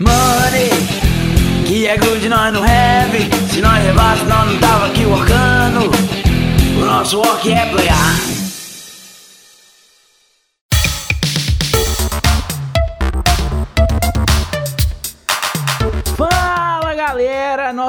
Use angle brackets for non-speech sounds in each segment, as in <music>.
Money, que é good, nós não have. Se nós levasse, nós não tava aqui workando. O nosso work é playar.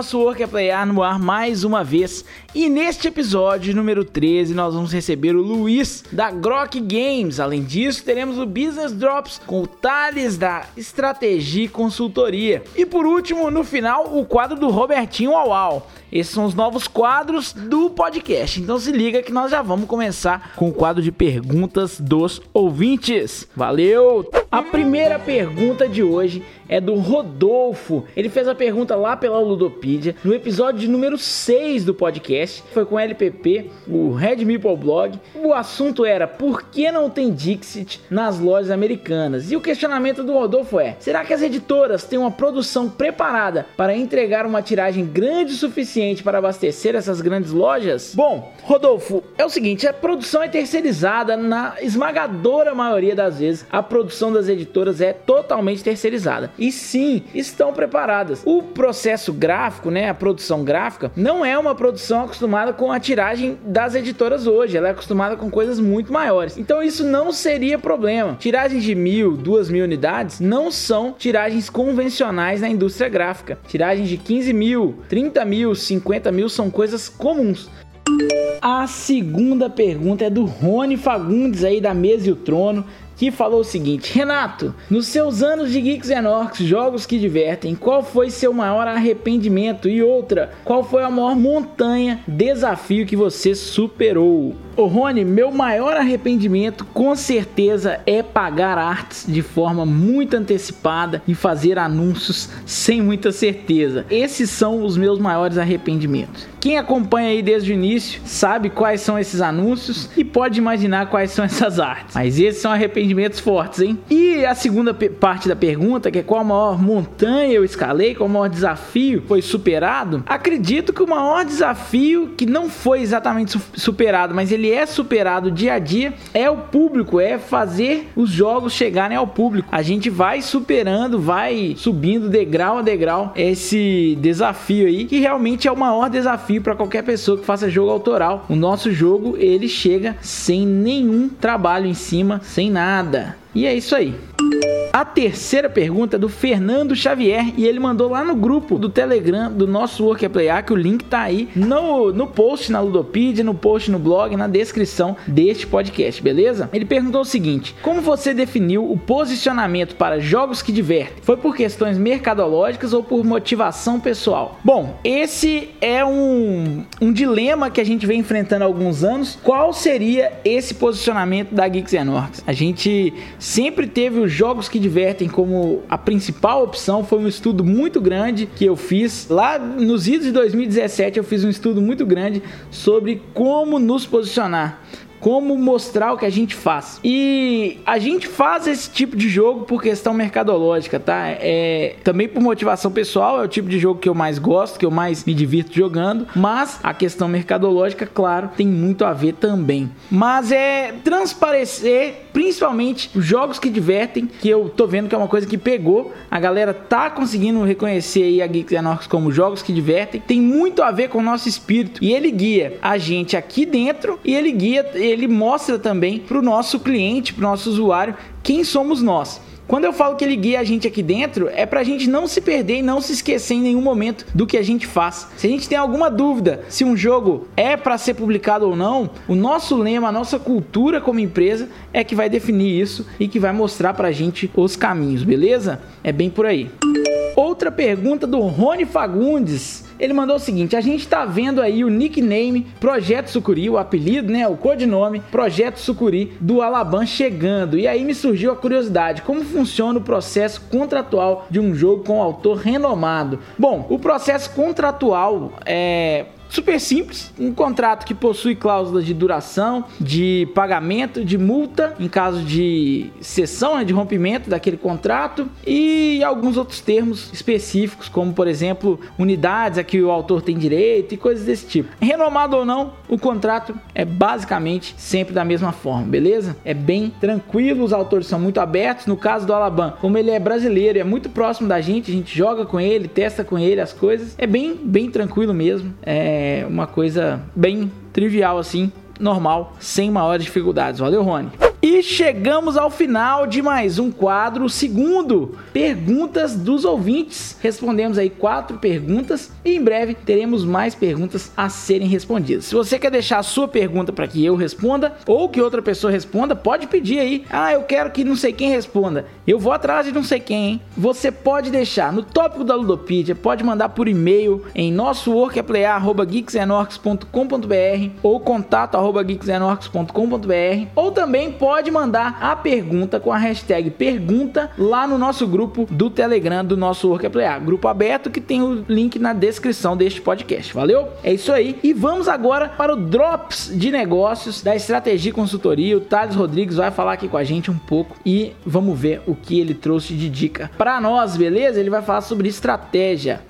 Nosso Work é Playar no ar mais uma vez e neste episódio número 13 nós vamos receber o Luiz da Grok Games. Além disso, teremos o Business Drops com o Thales da Estratégia e Consultoria. E por último, no final, o quadro do Robertinho Auau. Esses são os novos quadros do podcast. Então se liga que nós já vamos começar com o quadro de perguntas dos ouvintes. Valeu! A primeira pergunta de hoje é do Rodolfo. Ele fez a pergunta lá pela Ludopedia, no episódio número 6 do podcast. Foi com o LPP, o Red Meeple Blog. O assunto era por que não tem Dixit nas lojas americanas? E o questionamento do Rodolfo é: será que as editoras têm uma produção preparada para entregar uma tiragem grande o suficiente para abastecer essas grandes lojas? Bom, Rodolfo, é o seguinte: a produção é terceirizada na esmagadora maioria das vezes. A produção das editoras é totalmente terceirizada. E sim, estão preparadas. O processo gráfico, né, a produção gráfica, não é uma produção acostumada com a tiragem das editoras hoje. Ela é acostumada com coisas muito maiores. Então isso não seria problema. Tiragens de mil, duas mil unidades não são tiragens convencionais na indústria gráfica. Tiragens de 15 mil, 30 mil, 50 mil são coisas comuns. A segunda pergunta é do Rony Fagundes aí da Mesa e o Trono que falou o seguinte: Renato, nos seus anos de Geeks and Orcs, jogos que divertem, qual foi seu maior arrependimento? E outra, qual foi a maior montanha, desafio que você superou? Ô Rony, meu maior arrependimento com certeza é pagar artes de forma muito antecipada e fazer anúncios sem muita certeza. Esses são os meus maiores arrependimentos. Quem acompanha aí desde o início sabe quais são esses anúncios e pode imaginar quais são essas <laughs> artes. Mas esses são arrependimentos fortes, hein? E a segunda parte da pergunta, que é qual a maior montanha eu escalei, qual o maior desafio foi superado? Acredito que o maior desafio que não foi exatamente superado, mas ele é superado dia a dia é o público, é fazer os jogos chegarem ao público. A gente vai superando, vai subindo degrau a degrau esse desafio aí, que realmente é o maior desafio para qualquer pessoa que faça jogo autoral. O nosso jogo, ele chega sem nenhum trabalho em cima, sem nada. E é isso aí. A terceira pergunta é do Fernando Xavier e ele mandou lá no grupo do Telegram do nosso Work Player, que o link tá aí no, no post na Ludopedia, no post no blog, na descrição deste podcast, beleza? Ele perguntou o seguinte: Como você definiu o posicionamento para jogos que divertem? Foi por questões mercadológicas ou por motivação pessoal? Bom, esse é um, um dilema que a gente vem enfrentando há alguns anos. Qual seria esse posicionamento da Geeks Orcs? A gente sempre teve os jogos que divertem como a principal opção. Foi um estudo muito grande que eu fiz. Lá nos idos de 2017 eu fiz um estudo muito grande sobre como nos posicionar como mostrar o que a gente faz. E a gente faz esse tipo de jogo por questão mercadológica, tá? É também por motivação pessoal, é o tipo de jogo que eu mais gosto, que eu mais me divirto jogando, mas a questão mercadológica, claro, tem muito a ver também. Mas é transparecer principalmente os jogos que divertem, que eu tô vendo que é uma coisa que pegou, a galera tá conseguindo reconhecer aí a Geeks Orcs como jogos que divertem, tem muito a ver com o nosso espírito e ele guia a gente aqui dentro e ele guia ele mostra também para o nosso cliente, para o nosso usuário, quem somos nós. Quando eu falo que ele guia a gente aqui dentro, é pra gente não se perder e não se esquecer em nenhum momento do que a gente faz. Se a gente tem alguma dúvida se um jogo é para ser publicado ou não, o nosso lema, a nossa cultura como empresa é que vai definir isso e que vai mostrar pra gente os caminhos, beleza? É bem por aí. Outra pergunta do Rony Fagundes. Ele mandou o seguinte: a gente tá vendo aí o nickname Projeto Sucuri, o apelido, né? O codinome Projeto Sucuri do Alaban chegando. E aí me surgiu a curiosidade: como funciona o processo contratual de um jogo com um autor renomado? Bom, o processo contratual é super simples, um contrato que possui cláusulas de duração, de pagamento, de multa em caso de cessão, né, de rompimento daquele contrato e alguns outros termos específicos, como por exemplo unidades a que o autor tem direito e coisas desse tipo. Renomado ou não, o contrato é basicamente sempre da mesma forma, beleza? É bem tranquilo, os autores são muito abertos. No caso do Alabama, como ele é brasileiro, é muito próximo da gente, a gente joga com ele, testa com ele as coisas. É bem, bem tranquilo mesmo. É uma coisa bem trivial assim, normal, sem maiores dificuldades. Valeu, Rony. Chegamos ao final de mais um quadro, segundo, perguntas dos ouvintes. Respondemos aí quatro perguntas e em breve teremos mais perguntas a serem respondidas. Se você quer deixar a sua pergunta para que eu responda ou que outra pessoa responda, pode pedir aí. Ah, eu quero que não sei quem responda. Eu vou atrás de não sei quem, hein? Você pode deixar no tópico da Ludopedia, pode mandar por e-mail em nosso workplayer@geeksenorx.com.br ou contato@geeksenorx.com.br ou também pode pode mandar a pergunta com a hashtag pergunta lá no nosso grupo do Telegram do nosso Workplay. Grupo aberto que tem o link na descrição deste podcast. Valeu? É isso aí. E vamos agora para o Drops de Negócios da Estratégia Consultoria. O Thales Rodrigues vai falar aqui com a gente um pouco e vamos ver o que ele trouxe de dica para nós, beleza? Ele vai falar sobre estratégia.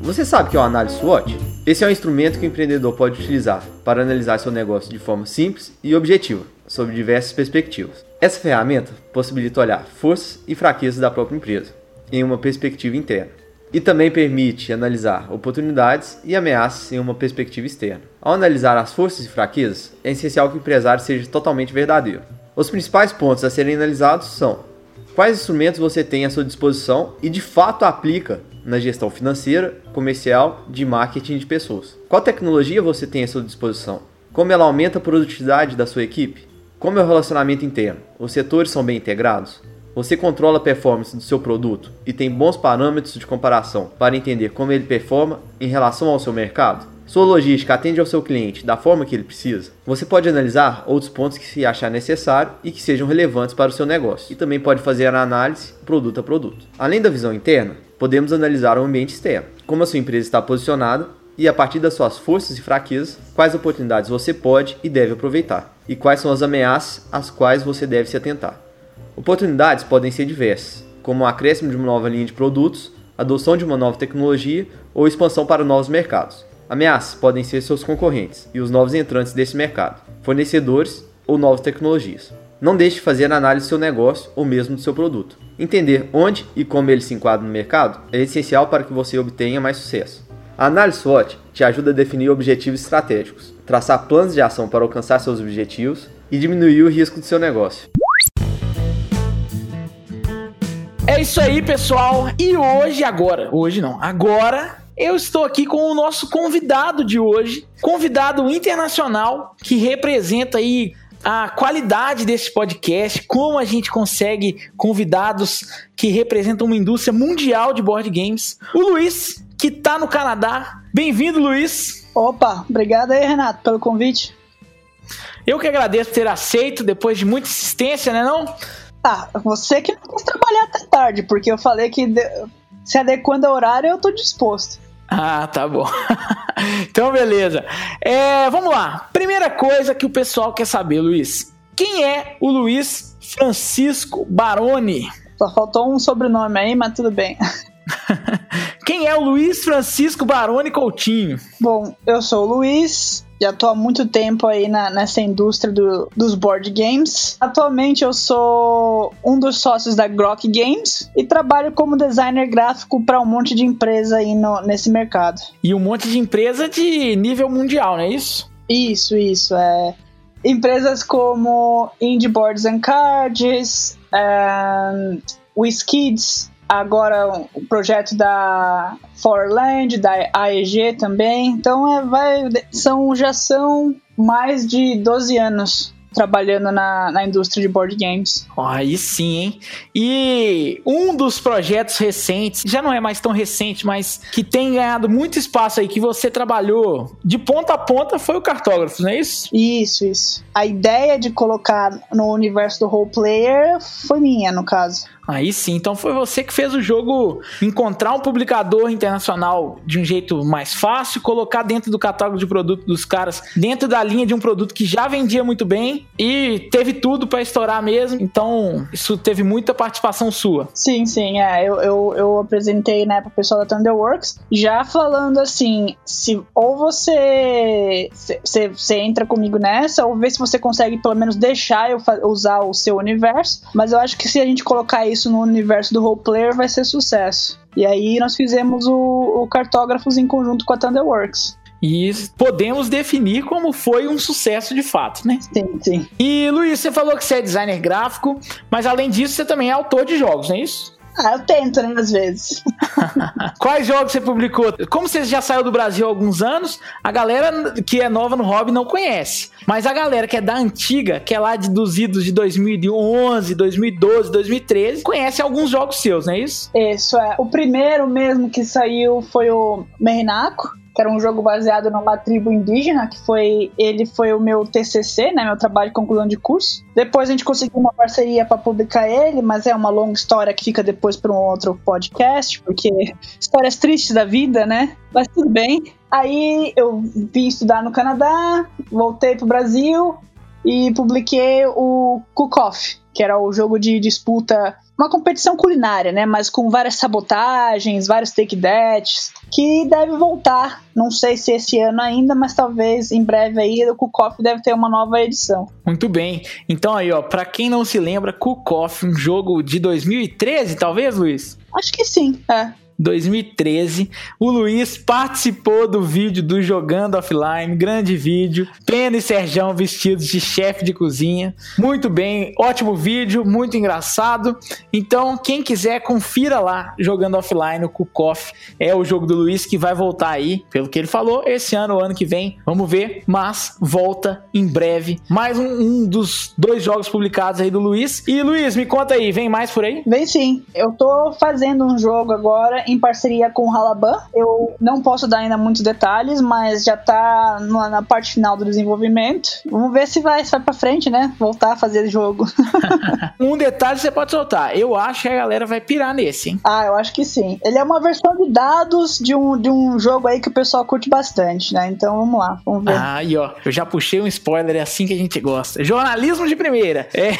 Você sabe que é uma análise SWOT? Esse é um instrumento que o empreendedor pode utilizar para analisar seu negócio de forma simples e objetiva sob diversas perspectivas. Essa ferramenta possibilita olhar forças e fraquezas da própria empresa em uma perspectiva interna e também permite analisar oportunidades e ameaças em uma perspectiva externa. Ao analisar as forças e fraquezas, é essencial que o empresário seja totalmente verdadeiro. Os principais pontos a serem analisados são quais instrumentos você tem à sua disposição e de fato aplica na gestão financeira, comercial, de marketing de pessoas. Qual tecnologia você tem à sua disposição? Como ela aumenta a produtividade da sua equipe? Como é o relacionamento interno? Os setores são bem integrados? Você controla a performance do seu produto e tem bons parâmetros de comparação para entender como ele performa em relação ao seu mercado? Sua logística atende ao seu cliente da forma que ele precisa? Você pode analisar outros pontos que se achar necessário e que sejam relevantes para o seu negócio, e também pode fazer a análise produto a produto. Além da visão interna, podemos analisar o ambiente externo, como a sua empresa está posicionada e, a partir das suas forças e fraquezas, quais oportunidades você pode e deve aproveitar e quais são as ameaças às quais você deve se atentar. Oportunidades podem ser diversas, como o acréscimo de uma nova linha de produtos, adoção de uma nova tecnologia ou expansão para novos mercados. Ameaças podem ser seus concorrentes e os novos entrantes desse mercado, fornecedores ou novas tecnologias. Não deixe de fazer análise do seu negócio ou mesmo do seu produto. Entender onde e como ele se enquadra no mercado é essencial para que você obtenha mais sucesso. A análise SWOT te ajuda a definir objetivos estratégicos, traçar planos de ação para alcançar seus objetivos e diminuir o risco do seu negócio. É isso aí, pessoal. E hoje, agora, hoje não, agora eu estou aqui com o nosso convidado de hoje, convidado internacional que representa aí a qualidade desse podcast, como a gente consegue convidados que representam uma indústria mundial de board games. O Luiz, que está no Canadá. Bem-vindo, Luiz. Opa, obrigado aí, Renato, pelo convite. Eu que agradeço ter aceito depois de muita insistência, né não? Ah, você que não quis trabalhar até tarde, porque eu falei que se adequando ao horário eu tô disposto. Ah, tá bom. <laughs> então, beleza. É, vamos lá. Primeira coisa que o pessoal quer saber, Luiz. Quem é o Luiz Francisco Baroni? Só faltou um sobrenome aí, mas tudo bem. <laughs> <laughs> Quem é o Luiz Francisco Baroni Coutinho? Bom, eu sou o Luiz, já tô há muito tempo aí na, nessa indústria do, dos board games. Atualmente eu sou um dos sócios da Grok Games e trabalho como designer gráfico para um monte de empresa aí no, nesse mercado. E um monte de empresa de nível mundial, não é isso? Isso, isso. É, empresas como Indie Boards and Cards, um, WizKids, agora o projeto da Forland, da AEG também. Então é, vai, são, já são mais de 12 anos trabalhando na, na indústria de board games. Aí sim, hein? E um dos projetos recentes, já não é mais tão recente, mas que tem ganhado muito espaço aí, que você trabalhou de ponta a ponta, foi o Cartógrafo, não é isso? Isso, isso. A ideia de colocar no universo do role player foi minha, no caso. Aí sim, então foi você que fez o jogo encontrar um publicador internacional de um jeito mais fácil, colocar dentro do catálogo de produto dos caras, dentro da linha de um produto que já vendia muito bem e teve tudo para estourar mesmo. Então, isso teve muita participação sua. Sim, sim, é. Eu, eu, eu apresentei, né, pro pessoal da Thunderworks, já falando assim: se ou você, você, você entra comigo nessa, ou vê se você consegue pelo menos deixar eu usar o seu universo. Mas eu acho que se a gente colocar isso isso no universo do roleplayer vai ser sucesso. E aí nós fizemos o, o Cartógrafos em conjunto com a Thunderworks. E podemos definir como foi um sucesso de fato, né? Sim, sim. E Luiz, você falou que você é designer gráfico, mas além disso você também é autor de jogos, não é isso? Ah, eu tento, né, às vezes. <laughs> Quais jogos você publicou? Como você já saiu do Brasil há alguns anos, a galera que é nova no hobby não conhece. Mas a galera que é da antiga, que é lá de, dos idos de 2011, 2012, 2013, conhece alguns jogos seus, não é isso? Isso, é. O primeiro mesmo que saiu foi o Merinaco que era um jogo baseado numa tribo indígena, que foi ele foi o meu TCC, né, meu trabalho de conclusão de curso. Depois a gente conseguiu uma parceria para publicar ele, mas é uma longa história que fica depois para um outro podcast, porque <laughs> histórias tristes da vida, né? Mas tudo bem. Aí eu vim estudar no Canadá, voltei pro Brasil e publiquei o Cook Off, que era o jogo de disputa uma competição culinária, né? Mas com várias sabotagens, vários take deaths, que deve voltar. Não sei se esse ano ainda, mas talvez em breve aí o Kukoff deve ter uma nova edição. Muito bem. Então aí, ó, para quem não se lembra, Kukoff, um jogo de 2013, talvez, Luiz? Acho que sim, é. 2013. O Luiz participou do vídeo do Jogando Offline, grande vídeo. Pena e Serjão vestidos de chefe de cozinha. Muito bem, ótimo vídeo, muito engraçado. Então, quem quiser, confira lá Jogando Offline, o Kukoff. É o jogo do Luiz que vai voltar aí, pelo que ele falou, esse ano ano que vem. Vamos ver, mas volta em breve. Mais um, um dos dois jogos publicados aí do Luiz. E Luiz, me conta aí, vem mais por aí? Vem sim. Eu tô fazendo um jogo agora em parceria com o Halaban. Eu não posso dar ainda muitos detalhes, mas já tá na, na parte final do desenvolvimento. Vamos ver se vai, se vai pra frente, né? Voltar a fazer jogo. <laughs> um detalhe você pode soltar. Eu acho que a galera vai pirar nesse, hein? Ah, eu acho que sim. Ele é uma versão de dados de um, de um jogo aí que o pessoal curte bastante, né? Então vamos lá, vamos ver. Ah, e ó, eu já puxei um spoiler, é assim que a gente gosta. Jornalismo de primeira. É.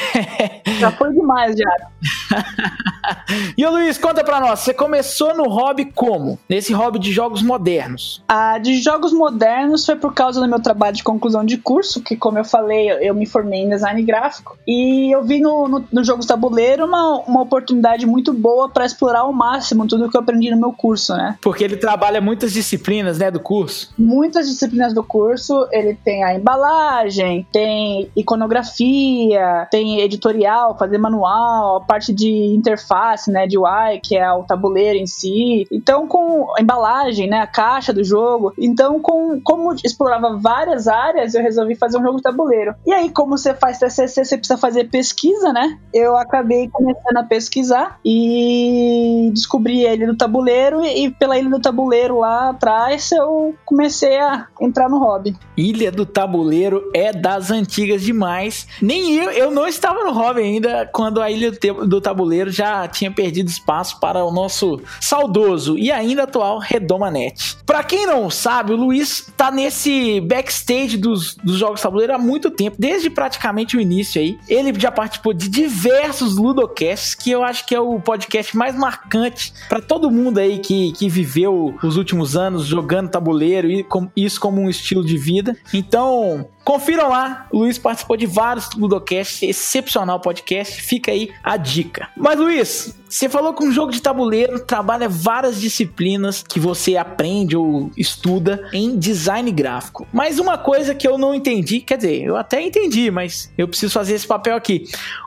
Já foi demais, já. <laughs> e o Luiz, conta pra nós, você começou no hobby como? Nesse hobby de jogos modernos? Ah, de jogos modernos foi por causa do meu trabalho de conclusão de curso, que como eu falei, eu me formei em design gráfico. E eu vi no, no, no Jogos Tabuleiro uma, uma oportunidade muito boa para explorar ao máximo tudo que eu aprendi no meu curso, né? Porque ele trabalha muitas disciplinas, né, do curso? Muitas disciplinas do curso. Ele tem a embalagem, tem iconografia, tem editorial, fazer manual, a parte de interface, né, de UI, que é o tabuleiro em si então, com a embalagem, né, a caixa do jogo. Então, com como explorava várias áreas, eu resolvi fazer um jogo de tabuleiro. E aí, como você faz TCC, você precisa fazer pesquisa, né? Eu acabei começando a pesquisar e descobri a Ilha do Tabuleiro e pela Ilha do Tabuleiro lá atrás eu comecei a entrar no hobby. Ilha do Tabuleiro é das antigas demais. Nem eu, eu não estava no hobby ainda quando a Ilha do Tabuleiro já tinha perdido espaço para o nosso saudoso e ainda atual Redomanet. Para quem não sabe, o Luiz tá nesse backstage dos, dos jogos tabuleiro há muito tempo, desde praticamente o início aí. Ele já participou de diversos Ludocasts, que eu acho que é o podcast mais marcante para todo mundo aí que, que viveu os últimos anos jogando tabuleiro e com, isso como um estilo de vida. Então, Confiram lá, o Luiz participou de vários Ludocasts, excepcional podcast, fica aí a dica. Mas Luiz, você falou que um jogo de tabuleiro trabalha várias disciplinas que você aprende ou estuda em design gráfico. Mas uma coisa que eu não entendi, quer dizer, eu até entendi, mas eu preciso fazer esse papel aqui.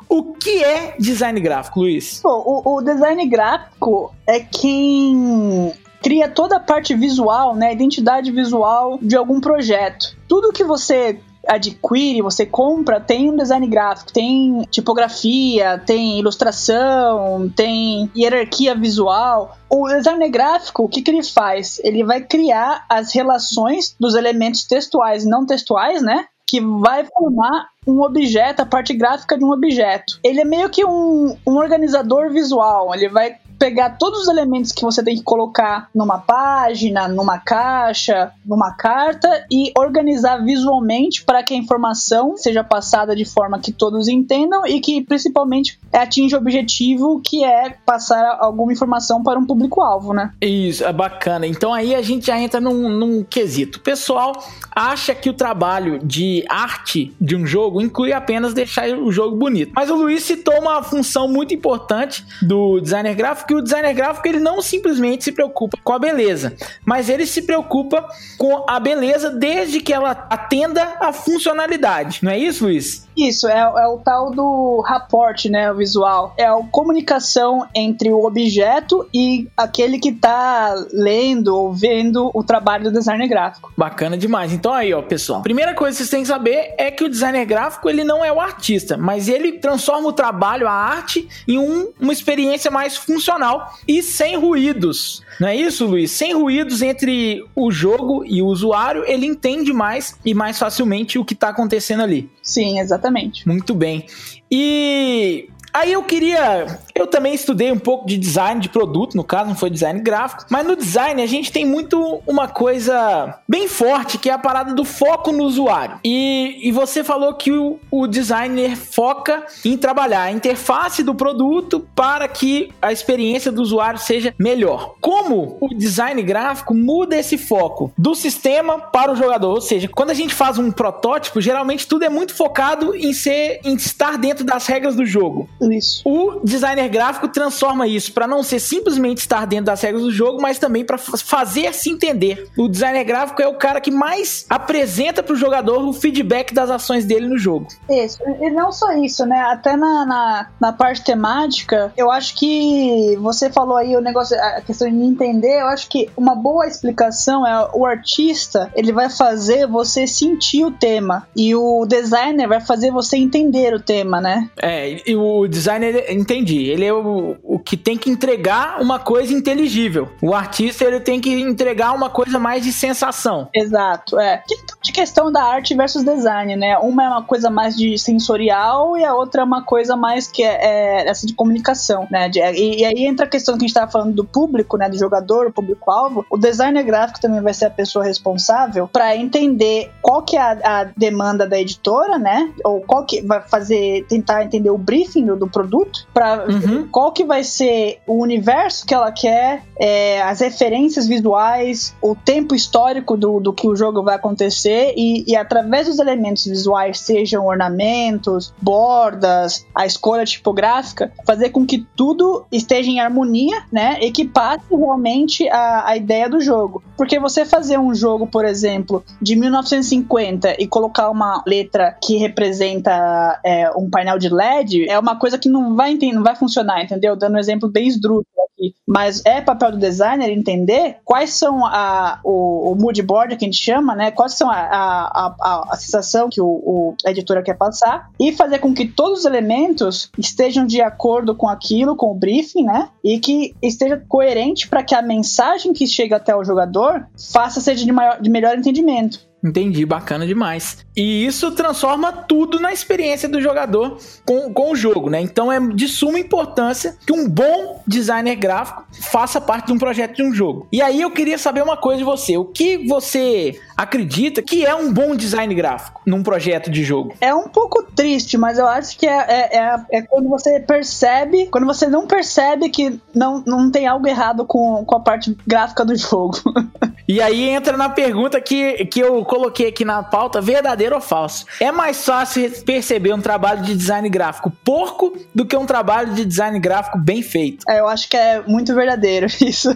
O que é design gráfico, Luiz? Bom, o, o design gráfico é quem cria toda a parte visual, né, identidade visual de algum projeto. Tudo que você adquire, você compra, tem um design gráfico, tem tipografia, tem ilustração, tem hierarquia visual. O designer gráfico, o que, que ele faz? Ele vai criar as relações dos elementos textuais e não textuais, né? que vai formar um objeto, a parte gráfica de um objeto. Ele é meio que um, um organizador visual, ele vai pegar todos os elementos que você tem que colocar numa página, numa caixa, numa carta e organizar visualmente para que a informação seja passada de forma que todos entendam e que principalmente atinja o objetivo que é passar alguma informação para um público-alvo, né? Isso, é bacana. Então aí a gente já entra num, num quesito. O pessoal acha que o trabalho de arte de um jogo inclui apenas deixar o jogo bonito. Mas o Luiz citou uma função muito importante do designer gráfico que o designer gráfico ele não simplesmente se preocupa com a beleza, mas ele se preocupa com a beleza desde que ela atenda a funcionalidade. Não é isso, Luiz? Isso, é, é, o tal do rapport, né, o visual. É a comunicação entre o objeto e aquele que tá lendo ou vendo o trabalho do designer gráfico. Bacana demais. Então aí, ó, pessoal. Primeira coisa que vocês têm que saber é que o designer gráfico, ele não é o artista, mas ele transforma o trabalho, a arte, em um, uma experiência mais funcional e sem ruídos. Não é isso, Luiz? Sem ruídos entre o jogo e o usuário, ele entende mais e mais facilmente o que está acontecendo ali. Sim, exatamente. Muito bem. E Aí eu queria. Eu também estudei um pouco de design de produto, no caso, não foi design gráfico. Mas no design a gente tem muito uma coisa bem forte, que é a parada do foco no usuário. E, e você falou que o, o designer foca em trabalhar a interface do produto para que a experiência do usuário seja melhor. Como o design gráfico muda esse foco do sistema para o jogador? Ou seja, quando a gente faz um protótipo, geralmente tudo é muito focado em ser, em estar dentro das regras do jogo. Isso. O designer gráfico transforma isso para não ser simplesmente estar dentro das regras do jogo, mas também para fazer se entender. O designer gráfico é o cara que mais apresenta para o jogador o feedback das ações dele no jogo. Isso. E não só isso, né? Até na, na, na parte temática, eu acho que você falou aí o negócio, a questão de entender, eu acho que uma boa explicação é o artista, ele vai fazer você sentir o tema e o designer vai fazer você entender o tema, né? É, e o designer, entendi, ele é o, o que tem que entregar uma coisa inteligível. O artista, ele tem que entregar uma coisa mais de sensação. Exato, é. De questão da arte versus design, né? Uma é uma coisa mais de sensorial e a outra é uma coisa mais que é, é essa de comunicação, né? De, e, e, aí entra a questão que a gente estava falando do público, né? Do jogador, o público-alvo. O designer gráfico também vai ser a pessoa responsável para entender qual que é a, a, demanda da editora, né? Ou qual que vai fazer, tentar entender o briefing do, do produto, para uhum. Qual que vai ser o universo que ela quer, é, as referências visuais, o tempo histórico do, do que o jogo vai acontecer e, e através dos elementos visuais, sejam ornamentos, bordas, a escolha tipográfica, fazer com que tudo esteja em harmonia, né? E que passe realmente a, a ideia do jogo. Porque você fazer um jogo, por exemplo, de 1950 e colocar uma letra que representa é, um painel de LED é uma coisa que não vai, não vai funcionar, entendeu? Dando um exemplo bem esdrúxulo aqui. Mas é papel do designer entender quais são a, o, o mood board que a gente chama, né? Quais são a, a, a, a sensação que o, o, a editora quer passar e fazer com que todos os elementos estejam de acordo com aquilo, com o briefing, né? E que esteja coerente para que a mensagem que chega até o jogador faça seja de, maior, de melhor entendimento. Entendi, bacana demais. E isso transforma tudo na experiência do jogador com, com o jogo, né? Então é de suma importância que um bom designer gráfico faça parte de um projeto de um jogo. E aí eu queria saber uma coisa de você: o que você acredita que é um bom design gráfico num projeto de jogo? É um pouco triste, mas eu acho que é, é, é, é quando você percebe, quando você não percebe que não, não tem algo errado com, com a parte gráfica do jogo. <laughs> e aí entra na pergunta que, que eu coloquei aqui na pauta, verdadeiro ou falso. É mais fácil perceber um trabalho de design gráfico porco do que um trabalho de design gráfico bem feito. É, eu acho que é muito verdadeiro <laughs> isso.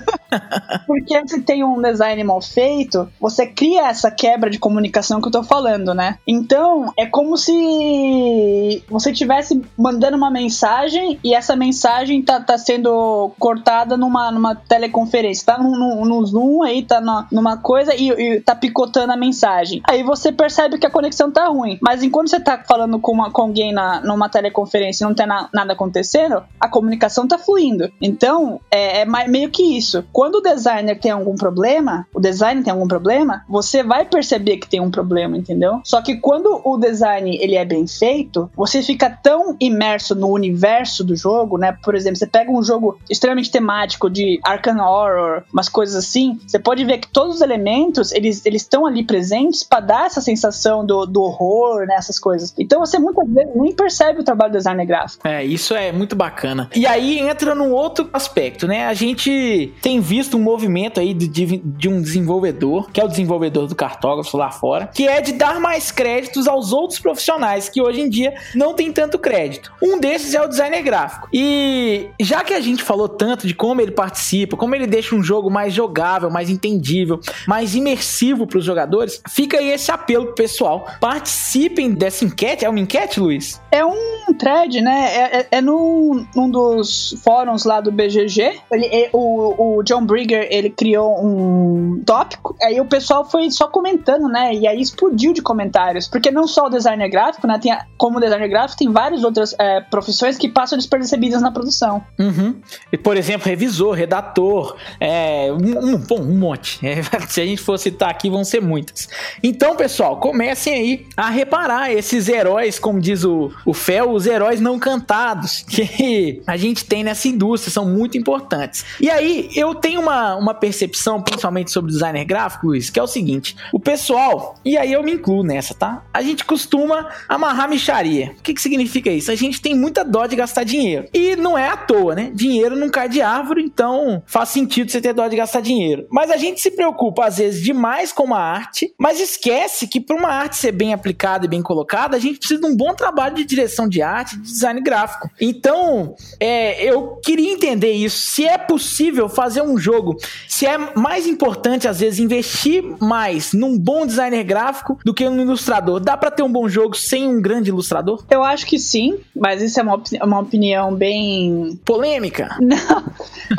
Porque se tem um design mal feito, você cria essa quebra de comunicação que eu tô falando, né? Então, é como se você estivesse mandando uma mensagem e essa mensagem tá, tá sendo cortada numa, numa teleconferência. Tá no, no, no Zoom aí, tá na, numa coisa e, e tá picotando a mensagem. Aí você percebe que a conexão tá ruim. Mas enquanto você tá falando com, uma, com alguém na, numa teleconferência e não tem na, nada acontecendo, a comunicação tá fluindo. Então, é, é meio que isso. Quando o designer tem algum problema, o design tem algum problema, você vai perceber que tem um problema, entendeu? Só que quando o design ele é bem feito, você fica tão imerso no universo do jogo, né? Por exemplo, você pega um jogo extremamente temático de Arkham Horror, umas coisas assim, você pode ver que todos os elementos eles estão ali presentes para dar essa sensação do, do horror, né? Essas coisas. Então você muitas vezes nem percebe o trabalho do designer gráfico. É, isso é muito bacana. E aí entra num outro aspecto, né? A gente tem visto um movimento aí de, de, de um desenvolvedor, que é o desenvolvedor do cartógrafo lá fora, que é de dar mais créditos aos outros profissionais que hoje em dia não tem tanto crédito. Um desses é o designer gráfico. E já que a gente falou tanto de como ele participa, como ele deixa um jogo mais jogável, mais entendível, mais imersivo para os jogadores, fica aí esse apelo pro pessoal. Participem dessa enquete. É uma enquete, Luiz? É um thread, né? É, é, é num, num dos fóruns lá do BGG. Ele, é, o, o John Brigger ele criou um tópico. Aí o pessoal foi só comentando, né? E aí explodiu de comentários. Porque não só o designer gráfico, né? Tem, como designer gráfico, tem várias outras é, profissões que passam despercebidas na produção. Uhum. E, por exemplo, revisor, redator, é, um, um, bom, um monte. É, <laughs> se a gente for citar aqui, vão ser muitas. Então, pessoal, comecem aí a reparar esses heróis, como diz o, o Fel, os heróis não cantados <laughs> que a gente tem nessa indústria, são muito importantes. E aí, eu tenho uma, uma percepção, principalmente sobre designer gráfico, Luiz, que é o seguinte: o pessoal, e aí eu me incluo nessa, tá? A gente costuma amarrar micharia. O que, que significa isso? A gente tem muita dó de gastar dinheiro. E não é à toa, né? Dinheiro não cai de árvore, então faz sentido você ter dó de gastar dinheiro. Mas a gente se preocupa, às vezes, demais com uma arte, mas esquece que para uma arte ser bem aplicada e bem colocada, a gente precisa de um bom trabalho de direção de arte, de design gráfico. Então, é, eu queria entender isso. Se é possível fazer um jogo, se é mais importante, às vezes, investir mais num bom designer gráfico do que um ilustrador. Dá para ter um bom jogo sem um grande ilustrador? Eu acho que sim, mas isso é uma, uma opinião bem. Polêmica? <laughs> Não.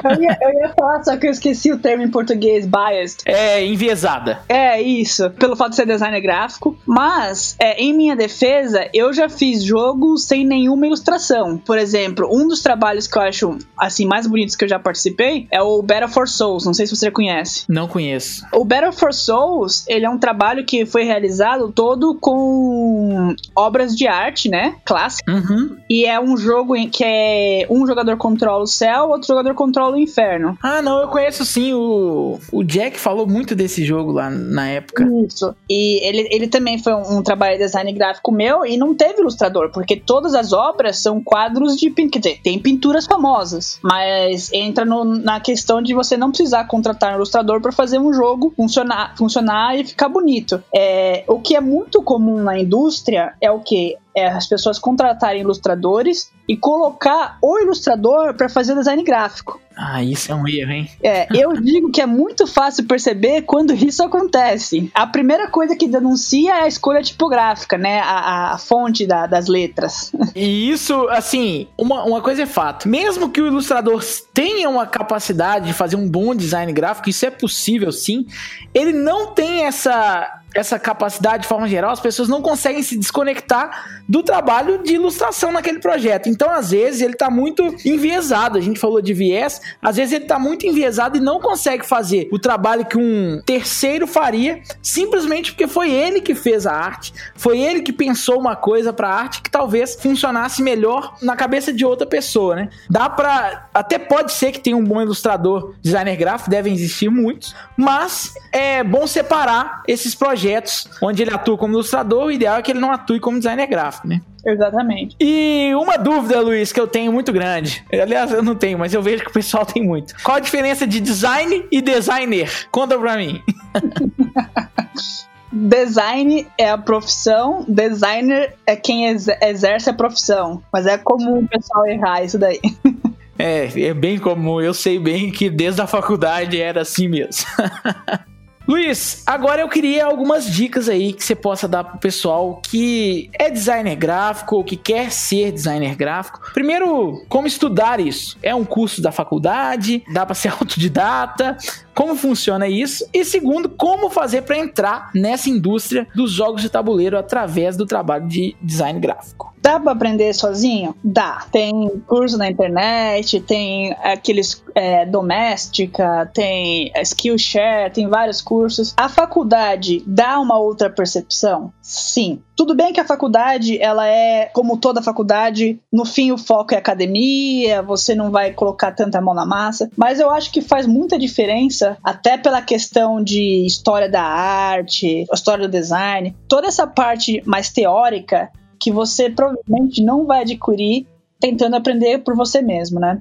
Eu ia, eu ia falar, só que eu esqueci o termo em português, biased. É, enviesada. É, isso. Pelo fato de ser designer gráfico. Mas, é, em minha defesa, eu já fiz jogos sem nenhuma ilustração. Por exemplo, um dos trabalhos que eu acho, assim, mais bonitos que eu já participei é o Battle for Souls. Não sei se você conhece. Não conheço. O Battle for Souls, ele é um trabalho que foi realizado todo com obras de arte, né? Clássica. Uhum. E é um jogo em que é um jogador controla o céu, outro jogador controla o inferno. Ah, não, eu conheço sim. O, o Jack falou muito desse jogo lá na época. Isso. E ele, ele também foi um, um trabalho de design gráfico meu e não teve ilustrador, porque todas as obras são quadros de. Quer dizer, tem pinturas famosas, mas entra no, na questão de você não precisar contratar um ilustrador para fazer um jogo funcionar, funcionar e ficar bonito. É, o que é muito comum na indústria é o que? É as pessoas contratarem ilustradores e colocar o ilustrador para fazer o design gráfico. Ah, isso é um erro, hein? É, eu <laughs> digo que é muito fácil perceber quando isso acontece. A primeira coisa que denuncia é a escolha tipográfica, né? A, a fonte da, das letras. <laughs> E isso, assim, uma, uma coisa é fato. Mesmo que o ilustrador tenha uma capacidade de fazer um bom design gráfico, isso é possível sim, ele não tem essa essa capacidade de forma geral, as pessoas não conseguem se desconectar do trabalho de ilustração naquele projeto. Então, às vezes, ele está muito enviesado. A gente falou de viés, às vezes ele está muito enviesado e não consegue fazer o trabalho que um terceiro faria, simplesmente porque foi ele que fez a arte, foi ele que pensou uma coisa para a arte que talvez funcionasse melhor na cabeça de outra pessoa, né? Dá para até pode ser que tenha um bom ilustrador, designer gráfico, devem existir muitos, mas é bom separar esses projetos onde ele atua como ilustrador, o ideal é que ele não atue como designer gráfico, né? Exatamente. E uma dúvida, Luiz, que eu tenho muito grande. Aliás, eu não tenho, mas eu vejo que o pessoal tem muito. Qual a diferença de design e designer? Conta pra mim. <laughs> Design é a profissão, designer é quem exerce a profissão. Mas é comum o pessoal errar isso daí. <laughs> É, é bem comum. Eu sei bem que desde a faculdade era assim mesmo. <laughs> Luiz, agora eu queria algumas dicas aí que você possa dar pro pessoal que é designer gráfico ou que quer ser designer gráfico. Primeiro, como estudar isso? É um curso da faculdade? Dá para ser <laughs> autodidata? Como funciona isso? E segundo, como fazer para entrar nessa indústria dos jogos de tabuleiro através do trabalho de design gráfico? Dá para aprender sozinho? Dá. Tem curso na internet, tem aqueles é, doméstica, tem Skillshare, tem vários cursos. A faculdade dá uma outra percepção? Sim. Tudo bem que a faculdade, ela é como toda faculdade, no fim o foco é academia, você não vai colocar tanta mão na massa, mas eu acho que faz muita diferença, até pela questão de história da arte, história do design, toda essa parte mais teórica que você provavelmente não vai adquirir tentando aprender por você mesmo, né?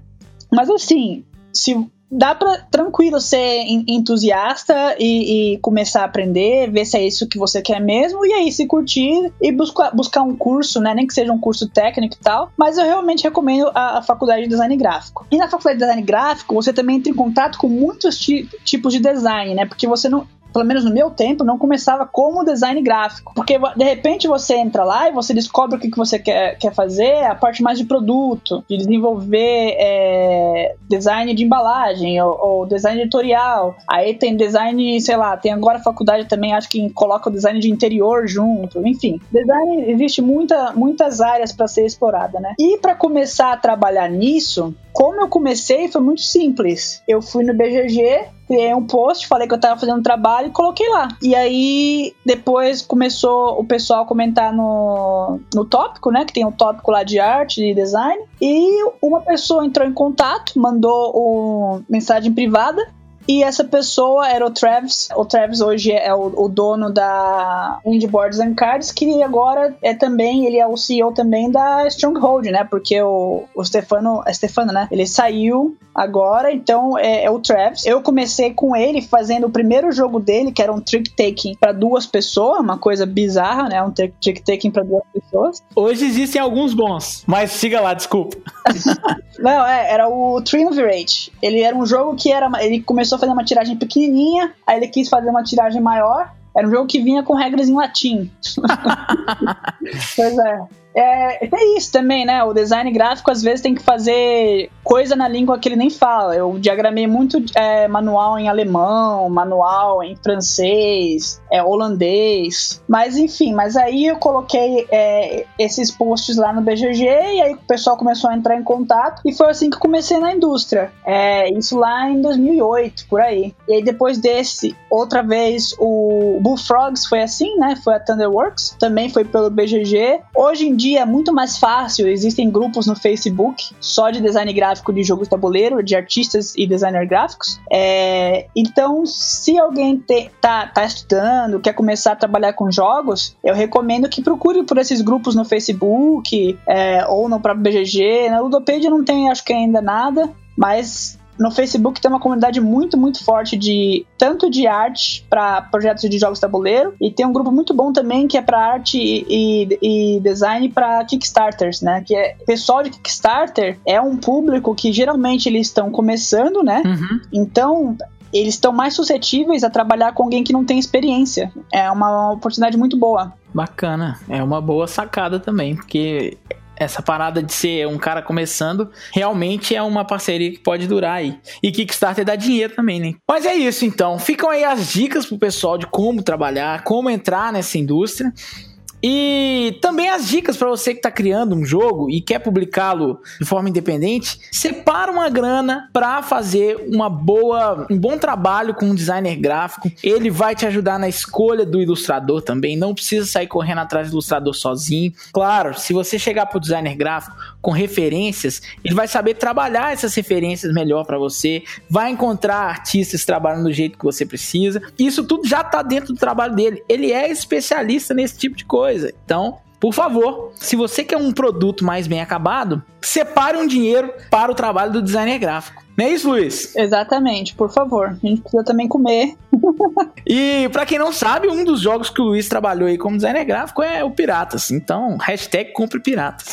Mas assim, se dá para tranquilo ser entusiasta e, e, começar a aprender, ver se é isso que você quer mesmo, e aí se curtir e buscar, buscar um curso, né? Nem que seja um curso técnico e tal, mas eu realmente recomendo a, a faculdade de design gráfico. E na faculdade de design gráfico, você também entra em contato com muitos tipos de design, né? Porque você não pelo menos no meu tempo, não começava como design gráfico. Porque de repente você entra lá e você descobre o que, que você quer, quer fazer, a parte mais de produto, de desenvolver é, design de embalagem ou, ou, design editorial. Aí tem design, sei lá, tem agora a faculdade também, acho que coloca o design de interior junto. Enfim, design existe muita, muitas áreas para ser explorada, né? E para começar a trabalhar nisso, como eu comecei foi muito simples. Eu fui no BGG, criei um post, falei que eu tava fazendo trabalho e coloquei lá. E aí depois começou o pessoal a comentar no, no tópico, né? Que tem um tópico lá de arte e design. E uma pessoa entrou em contato, mandou uma mensagem privada e essa pessoa era o Travis. O Travis hoje é o, o, dono da Indie Boards and Cards, que agora é também, ele é o CEO também da Stronghold, né? Porque o, o Stefano, é Stefano, né? Ele saiu agora, então é, é, o Travis. Eu comecei com ele fazendo o primeiro jogo dele, que era um trick taking para duas pessoas, uma coisa bizarra, né? Um trick taking para duas pessoas. Hoje existem alguns bons, mas siga lá, desculpa. <laughs> Não, é, era o Triumvirate. Ele era um jogo que era, ele começou a fazer uma tiragem pequenininha, aí ele quis fazer uma tiragem maior. Era um jogo que vinha com regras em latim. <laughs> pois é. É, é isso também, né? O design gráfico às vezes tem que fazer coisa na língua que ele nem fala. Eu diagramei muito é, manual em alemão, manual em francês, é, holandês. Mas enfim, mas aí eu coloquei é, esses posts lá no BGG e aí o pessoal começou a entrar em contato e foi assim que comecei na indústria. É, isso lá em 2008, por aí. E aí depois desse, outra vez o Bullfrogs foi assim, né? Foi a Thunderworks, também foi pelo BGG. Hoje em dia dia é muito mais fácil, existem grupos no Facebook só de design gráfico de jogos tabuleiro, de artistas e designer gráficos. É, então, se alguém te, tá, tá estudando, quer começar a trabalhar com jogos, eu recomendo que procure por esses grupos no Facebook é, ou no próprio BGG. Na Ludopedia não tem, acho que ainda nada, mas no Facebook tem uma comunidade muito, muito forte de tanto de arte para projetos de jogos tabuleiro e tem um grupo muito bom também que é para arte e, e, e design para Kickstarters, né? Que é pessoal de Kickstarter é um público que geralmente eles estão começando, né? Uhum. Então eles estão mais suscetíveis a trabalhar com alguém que não tem experiência. É uma oportunidade muito boa. Bacana, é uma boa sacada também, porque essa parada de ser um cara começando, realmente é uma parceria que pode durar aí. E Kickstarter dá dinheiro também, né? Mas é isso então. Ficam aí as dicas pro pessoal de como trabalhar, como entrar nessa indústria. E também as dicas para você que está criando um jogo e quer publicá-lo de forma independente, separa uma grana para fazer uma boa, um bom trabalho com um designer gráfico. Ele vai te ajudar na escolha do ilustrador também. Não precisa sair correndo atrás do ilustrador sozinho. Claro, se você chegar para o designer gráfico com referências, ele vai saber trabalhar essas referências melhor para você. Vai encontrar artistas trabalhando do jeito que você precisa. Isso tudo já está dentro do trabalho dele. Ele é especialista nesse tipo de coisa coisa. Então, por favor, se você quer um produto mais bem acabado, separe um dinheiro para o trabalho do designer gráfico. Não é isso, Luiz? Exatamente, por favor. A gente precisa também comer. <laughs> e para quem não sabe, um dos jogos que o Luiz trabalhou aí como designer gráfico é o Piratas. Então, hashtag compre piratas.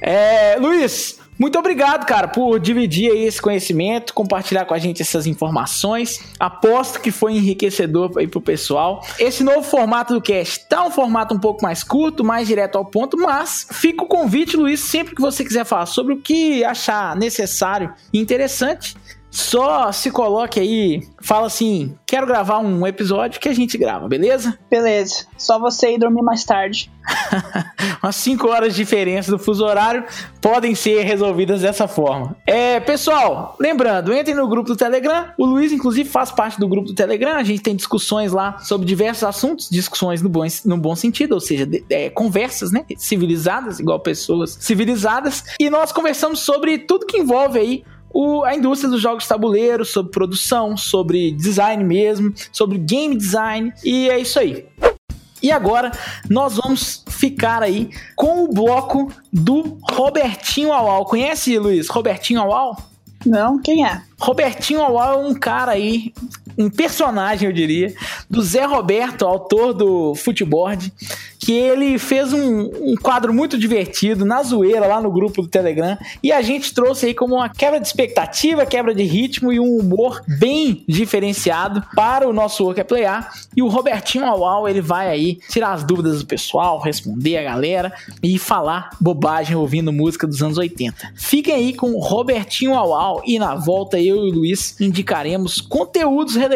É, Luiz, Muito obrigado, cara, por dividir aí esse conhecimento, compartilhar com a gente essas informações. Aposto que foi enriquecedor aí pro pessoal. Esse novo formato do cast tá um formato um pouco mais curto, mais direto ao ponto, mas fica o convite, Luiz, sempre que você quiser falar sobre o que achar necessário e interessante, só se coloque aí, fala assim: quero gravar um episódio que a gente grava, beleza? Beleza. Só você ir dormir mais tarde. <laughs> Umas 5 horas de diferença do fuso horário podem ser resolvidas dessa forma. É, pessoal, lembrando, entrem no grupo do Telegram. O Luiz, inclusive, faz parte do grupo do Telegram. A gente tem discussões lá sobre diversos assuntos, discussões no bom, no bom sentido, ou seja, de, é, conversas, né? Civilizadas, igual pessoas civilizadas. E nós conversamos sobre tudo que envolve aí o, a indústria dos jogos tabuleiro, sobre produção, sobre design mesmo, sobre game design, e é isso aí. E agora nós vamos ficar aí com o bloco do Robertinho Aual. Conhece, Luiz? Robertinho Aual? Não, quem é? Robertinho Aual é um cara aí, um personagem, eu diria, do Zé Roberto, autor do Footboard, que ele fez um, um, quadro muito divertido na zoeira lá no grupo do Telegram e a gente trouxe aí como uma quebra de expectativa, quebra de ritmo e um humor bem diferenciado para o nosso Work é Playar. E o Robertinho Aual, ele vai aí tirar as dúvidas do pessoal, responder a galera e falar bobagem ouvindo música dos anos 80. Fiquem aí com o Robertinho Aual e na volta eu e o Luiz indicaremos conteúdos relevantes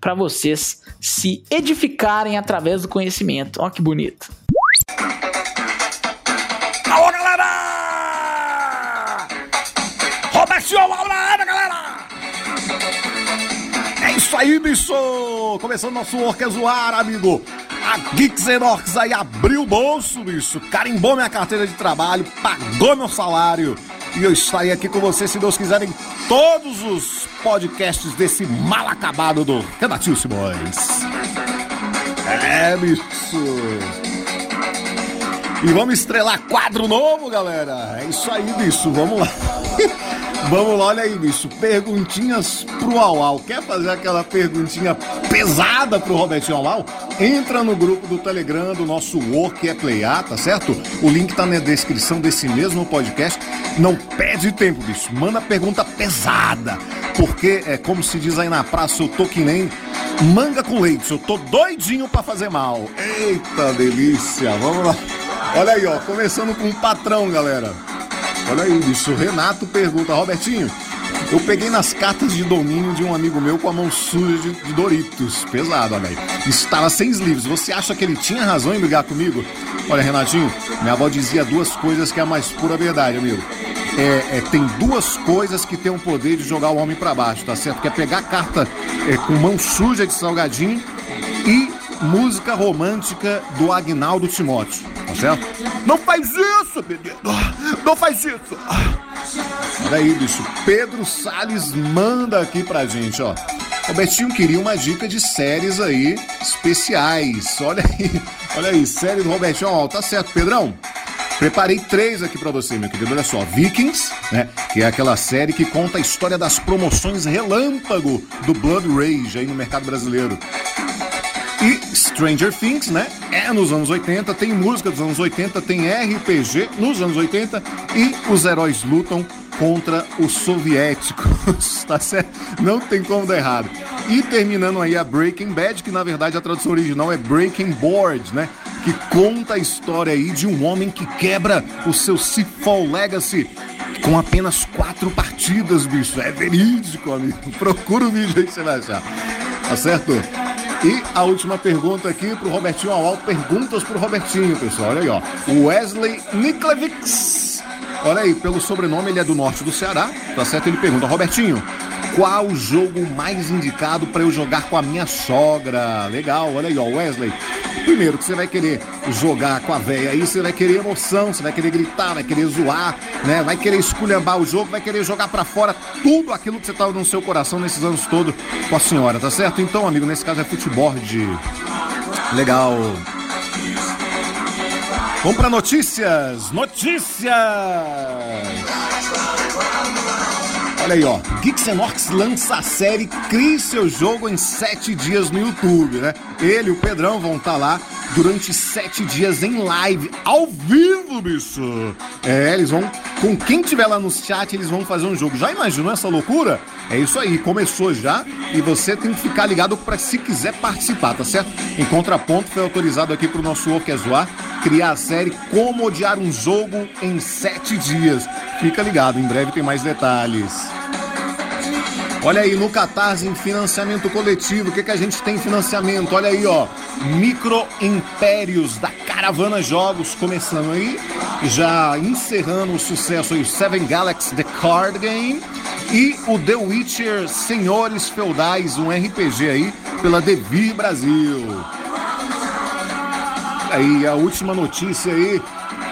para vocês se edificarem através do conhecimento. Olha que bonito. Alô, galera! Na área, galera! É isso aí, bicho! Começando nosso Work é Zoar, amigo! A Geeks aí abriu o bolso, bicho! Carimbou minha carteira de trabalho, pagou meu salário! E eu estarei aqui com você, se Deus quiser, em todos os podcasts desse mal acabado do Renatinho Simões. É, bicho! E vamos estrelar quadro novo, galera. É isso aí, bicho. Vamos lá. <laughs> Vamos lá, olha aí, bicho. Perguntinhas pro Auau. Quer fazer aquela perguntinha pesada pro Robertinho Auau? Entra no grupo do Telegram do nosso Work é Playar, tá certo? O link tá na descrição desse mesmo podcast. Não perde tempo, bicho. Manda pergunta pesada. Porque, é como se diz aí na praça, eu tô que nem manga com leite. Eu tô doidinho para fazer mal. Eita delícia. Vamos lá. Olha aí, ó, começando com o patrão, galera. Olha aí, bicho. Renato pergunta, Robertinho, eu peguei nas cartas de domínio de um amigo meu com a mão suja de, de Doritos. Pesado, velho. Estava sem livros. Você acha que ele tinha razão em brigar comigo? Olha, Renatinho, minha avó dizia duas coisas que é a mais pura verdade, amigo. É, é, tem duas coisas que tem o poder de jogar o homem para baixo, tá certo? Que é pegar carta é, com mão suja de salgadinho e música romântica do Agnaldo Timóteo, tá certo? Não faz isso, menino! Não faz isso! Olha aí, bicho. Pedro Salles manda aqui pra gente, ó. O Betinho queria uma dica de séries aí especiais. Olha aí, olha aí, série do Robertinho. Ó, tá certo, Pedrão. Preparei três aqui para você, meu querido. Olha só, Vikings, né? Que é aquela série que conta a história das promoções relâmpago do Blood Rage aí no mercado brasileiro. E Stranger Things, né? É nos anos 80, tem música dos anos 80, tem RPG nos anos 80 e os heróis lutam contra os soviéticos, <laughs> tá certo? Não tem como dar errado. E terminando aí a Breaking Bad, que na verdade a tradução original é Breaking Board, né? Que conta a história aí de um homem que quebra o seu Seafall Legacy com apenas quatro partidas, bicho. É verídico, amigo. <laughs> Procura o vídeo aí que você vai achar. Tá certo? E a última pergunta aqui pro Robertinho Awal. Perguntas pro Robertinho, pessoal. Olha aí, ó. Wesley Niklevix. Olha aí, pelo sobrenome ele é do norte do Ceará, tá certo? Ele pergunta, Robertinho, qual o jogo mais indicado para eu jogar com a minha sogra? Legal, olha aí, ó, Wesley. Primeiro que você vai querer jogar com a véia aí, você vai querer emoção, você vai querer gritar, vai querer zoar, né? Vai querer esculhambar o jogo, vai querer jogar para fora tudo aquilo que você tava no seu coração nesses anos todos com a senhora, tá certo? Então, amigo, nesse caso é futebol de legal. Vamos para notícias! Notícias! Olha aí, ó. Geeks lança a série Crie Seu Jogo em sete dias no YouTube, né? Ele e o Pedrão vão estar tá lá durante sete dias em live, ao vivo, bicho. É, eles vão com quem tiver lá no chat, eles vão fazer um jogo. Já imaginou essa loucura? É isso aí, começou já e você tem que ficar ligado para se quiser participar, tá certo? Em contraponto, foi autorizado aqui pro nosso Work é Zoar criar a série Como Odiar um Jogo em Sete Dias. Fica ligado, em breve tem mais detalhes. Olha aí, no Catarse, em financiamento coletivo, o que, que a gente tem em financiamento? Olha aí, ó, Micro Impérios da Caravana Jogos, começando aí, já encerrando o sucesso aí, Seven Galaxy The Card Game e o The Witcher Senhores Feudais, um RPG aí, pela Devir Brasil. Aí, a última notícia aí,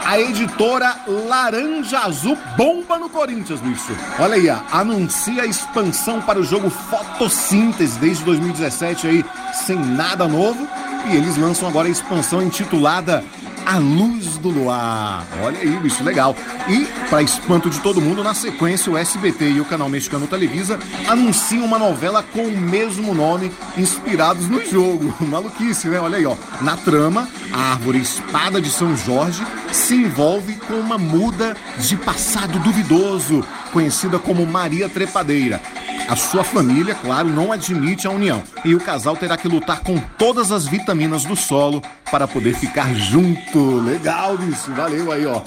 a editora Laranja Azul bomba no Corinthians, bicho. Olha aí, anuncia a expansão para o jogo Fotossíntese desde 2017 aí, sem nada novo. E eles lançam agora a expansão intitulada a Luz do Luar. Olha aí, bicho, legal. E, para espanto de todo mundo, na sequência, o SBT e o canal mexicano Televisa anunciam uma novela com o mesmo nome, inspirados no jogo. <laughs> Maluquice, né? Olha aí, ó. Na trama, a árvore Espada de São Jorge se envolve com uma muda de passado duvidoso, conhecida como Maria Trepadeira. A sua família, claro, não admite a união e o casal terá que lutar com todas as vitaminas do solo para poder ficar junto. Legal isso, valeu aí, ó.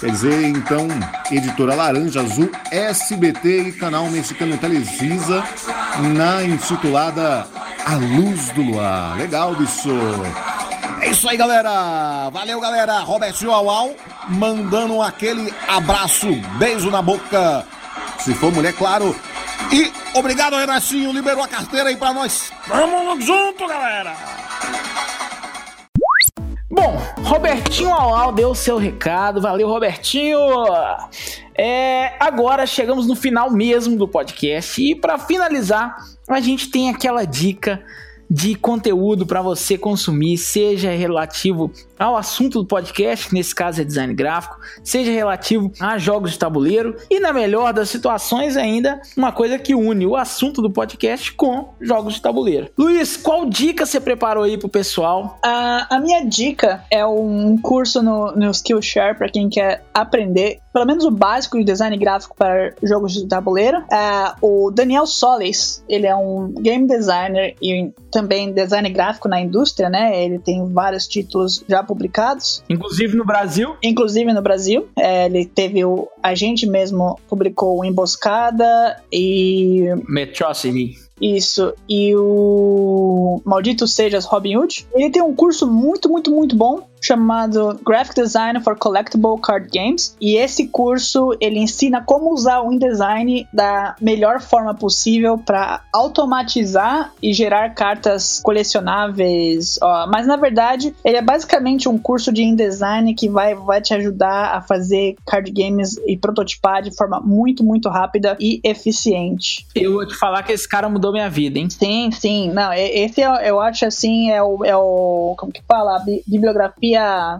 Quer dizer, então, editora Laranja Azul, SBT e canal mexicano Televisa, na intitulada A Luz do Luar. Legal, bicho. É isso aí, galera. Valeu, galera. Robertinho Aual mandando aquele abraço, beijo na boca. Se for mulher, claro. E obrigado, Renatinho. Liberou a carteira aí pra nós. Vamos junto, galera. Bom, Robertinho Aual deu o seu recado. Valeu, Robertinho. É, agora chegamos no final mesmo do podcast. E para finalizar, a gente tem aquela dica de conteúdo para você consumir, seja relativo ao assunto do podcast, que nesse caso é design gráfico, seja relativo a jogos de tabuleiro e, na melhor das situações, ainda uma coisa que une o assunto do podcast com jogos de tabuleiro. Luiz, qual dica você preparou aí pro pessoal? A, a minha dica é um curso no, no Skillshare para quem quer aprender pelo menos o básico de design gráfico para jogos de tabuleiro. É, o Daniel Solis, ele é um game designer e também design gráfico na indústria, né? Ele tem vários títulos já publicados. Inclusive no Brasil? Inclusive no Brasil. É, ele teve o. A gente mesmo publicou o Emboscada e. Metrocity. Isso. E o Maldito Sejas Robin Hood. Ele tem um curso muito, muito, muito bom chamado Graphic Design for Collectible Card Games. E esse curso ele ensina como usar o InDesign da melhor forma possível para automatizar e gerar cartas colecionáveis. Ó, mas na verdade, ele é basicamente um curso de InDesign que vai, vai te ajudar a fazer card games e prototipar de forma muito, muito rápida e eficiente. Eu vou te falar que esse cara mudou minha vida, hein? Sim, sim. Não, esse eu, eu acho assim, é o, é o. Como que fala? Bibliografia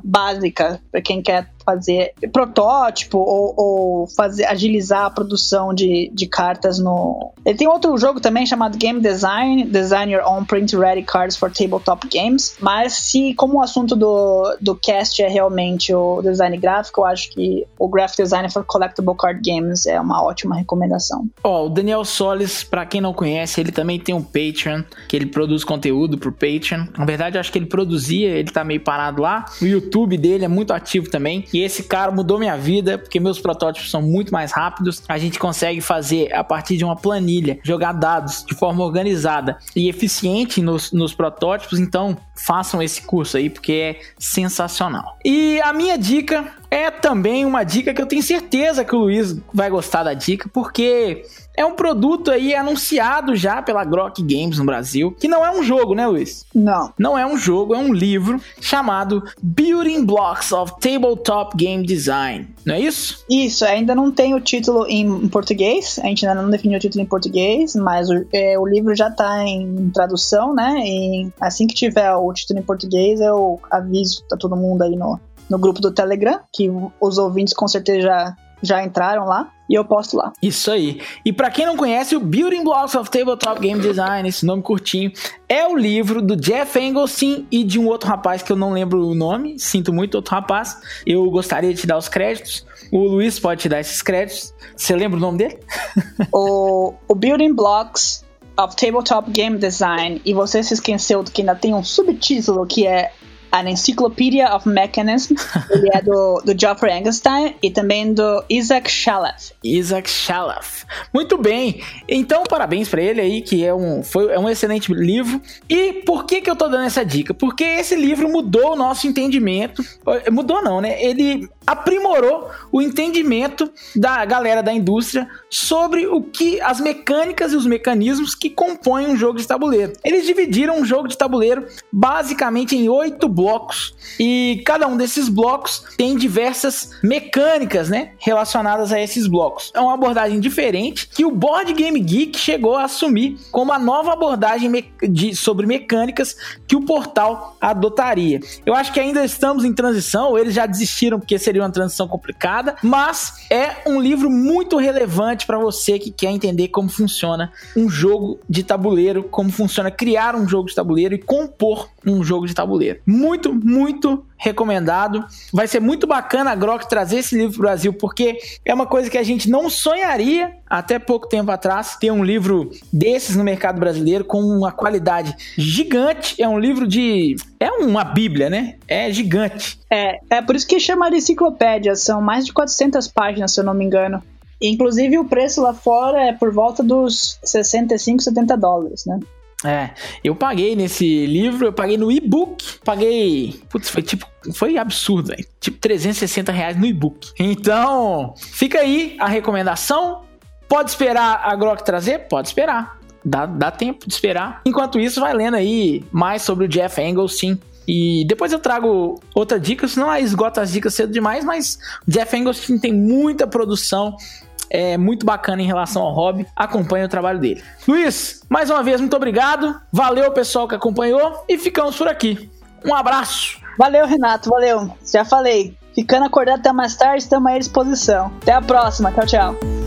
básica para quem quer fazer protótipo ou, ou, fazer agilizar a produção de, de cartas no. Ele tem outro jogo também chamado Game Design, Design Your Own Print Ready Cards for Tabletop Games. Mas se como o assunto do, do cast é realmente o design gráfico, eu acho que o Graphic Design for Collectible Card Games é uma ótima recomendação. Ó, oh, o Daniel Solis, para quem não conhece, ele também tem um Patreon, que ele produz conteúdo pro Patreon. Na verdade, acho que ele produzia, ele tá meio parado lá. O YouTube dele é muito ativo também. E esse cara mudou minha vida, porque meus protótipos são muito mais rápidos. A gente consegue fazer a partir de uma planilha, jogar dados de forma organizada e eficiente nos, nos protótipos. Então, façam esse curso aí, porque é sensacional. E a minha dica é também uma dica que eu tenho certeza que o Luiz vai gostar da dica, porque é um produto aí anunciado já pela Grok Games no Brasil, que não é um jogo, né, Luiz? Não. Não é um jogo, é um livro chamado Building Blocks of Tabletop Game Design. Não é isso? Isso, ainda não tem o título em português, a gente ainda não definiu o título em português, mas o, é, o livro já está em tradução, né? E assim que tiver o título em português, eu aviso a todo mundo aí no, no grupo do Telegram, que os ouvintes com certeza já já entraram lá e eu posto lá. Isso aí. E para quem não conhece, o Building Blocks of Tabletop Game Design, esse nome curtinho, é o livro do Jeff Engelstein e de um outro rapaz que eu não lembro o nome, sinto muito, outro rapaz. Eu gostaria de te dar os créditos. O Luiz pode te dar esses créditos. Você lembra o nome dele? <laughs> o, o Building Blocks of Tabletop Game Design, e você se esqueceu que ainda tem um subtítulo que é An Encyclopedia of Mechanism. <laughs> Ele é do, do Geoffrey Engelstein e também do Isaac Shalev. Isaac Shalev. Muito bem. Então, parabéns para ele aí, que é um, foi, é um excelente livro. E por que, que eu tô dando essa dica? Porque esse livro mudou o nosso entendimento. Mudou não, né? Ele aprimorou o entendimento da galera da indústria sobre o que as mecânicas e os mecanismos que compõem um jogo de tabuleiro. Eles dividiram um jogo de tabuleiro basicamente em oito blocos e cada um desses blocos tem diversas mecânicas, né, relacionadas a esses blocos. É uma abordagem diferente que o Board Game Geek chegou a assumir como a nova abordagem de, sobre mecânicas que o portal adotaria. Eu acho que ainda estamos em transição, ou eles já desistiram porque seria uma transição complicada, mas é um livro muito relevante para você que quer entender como funciona um jogo de tabuleiro, como funciona criar um jogo de tabuleiro e compor um jogo de tabuleiro. Muito, muito recomendado. Vai ser muito bacana a Grok trazer esse livro para o Brasil, porque é uma coisa que a gente não sonharia até pouco tempo atrás ter um livro desses no mercado brasileiro com uma qualidade gigante. É um livro de. É uma bíblia, né? É gigante. É, é por isso que chama de enciclopédia. São mais de 400 páginas, se eu não me engano. Inclusive, o preço lá fora é por volta dos 65, 70 dólares, né? É, eu paguei nesse livro, eu paguei no e-book, paguei. Putz, foi tipo. Foi absurdo, velho. Tipo 360 reais no e-book. Então, fica aí a recomendação. Pode esperar a Grok trazer? Pode esperar. Dá, dá tempo de esperar. Enquanto isso, vai lendo aí mais sobre o Jeff Engelstein. E depois eu trago outra dica, senão esgota as dicas cedo demais, mas o Jeff Engelstein tem muita produção é muito bacana em relação ao hobby. Acompanhe o trabalho dele. Luiz, mais uma vez, muito obrigado. Valeu, pessoal que acompanhou e ficamos por aqui. Um abraço. Valeu, Renato. Valeu. Já falei. Ficando acordado até mais tarde, estamos à disposição. Até a próxima. Tchau, tchau.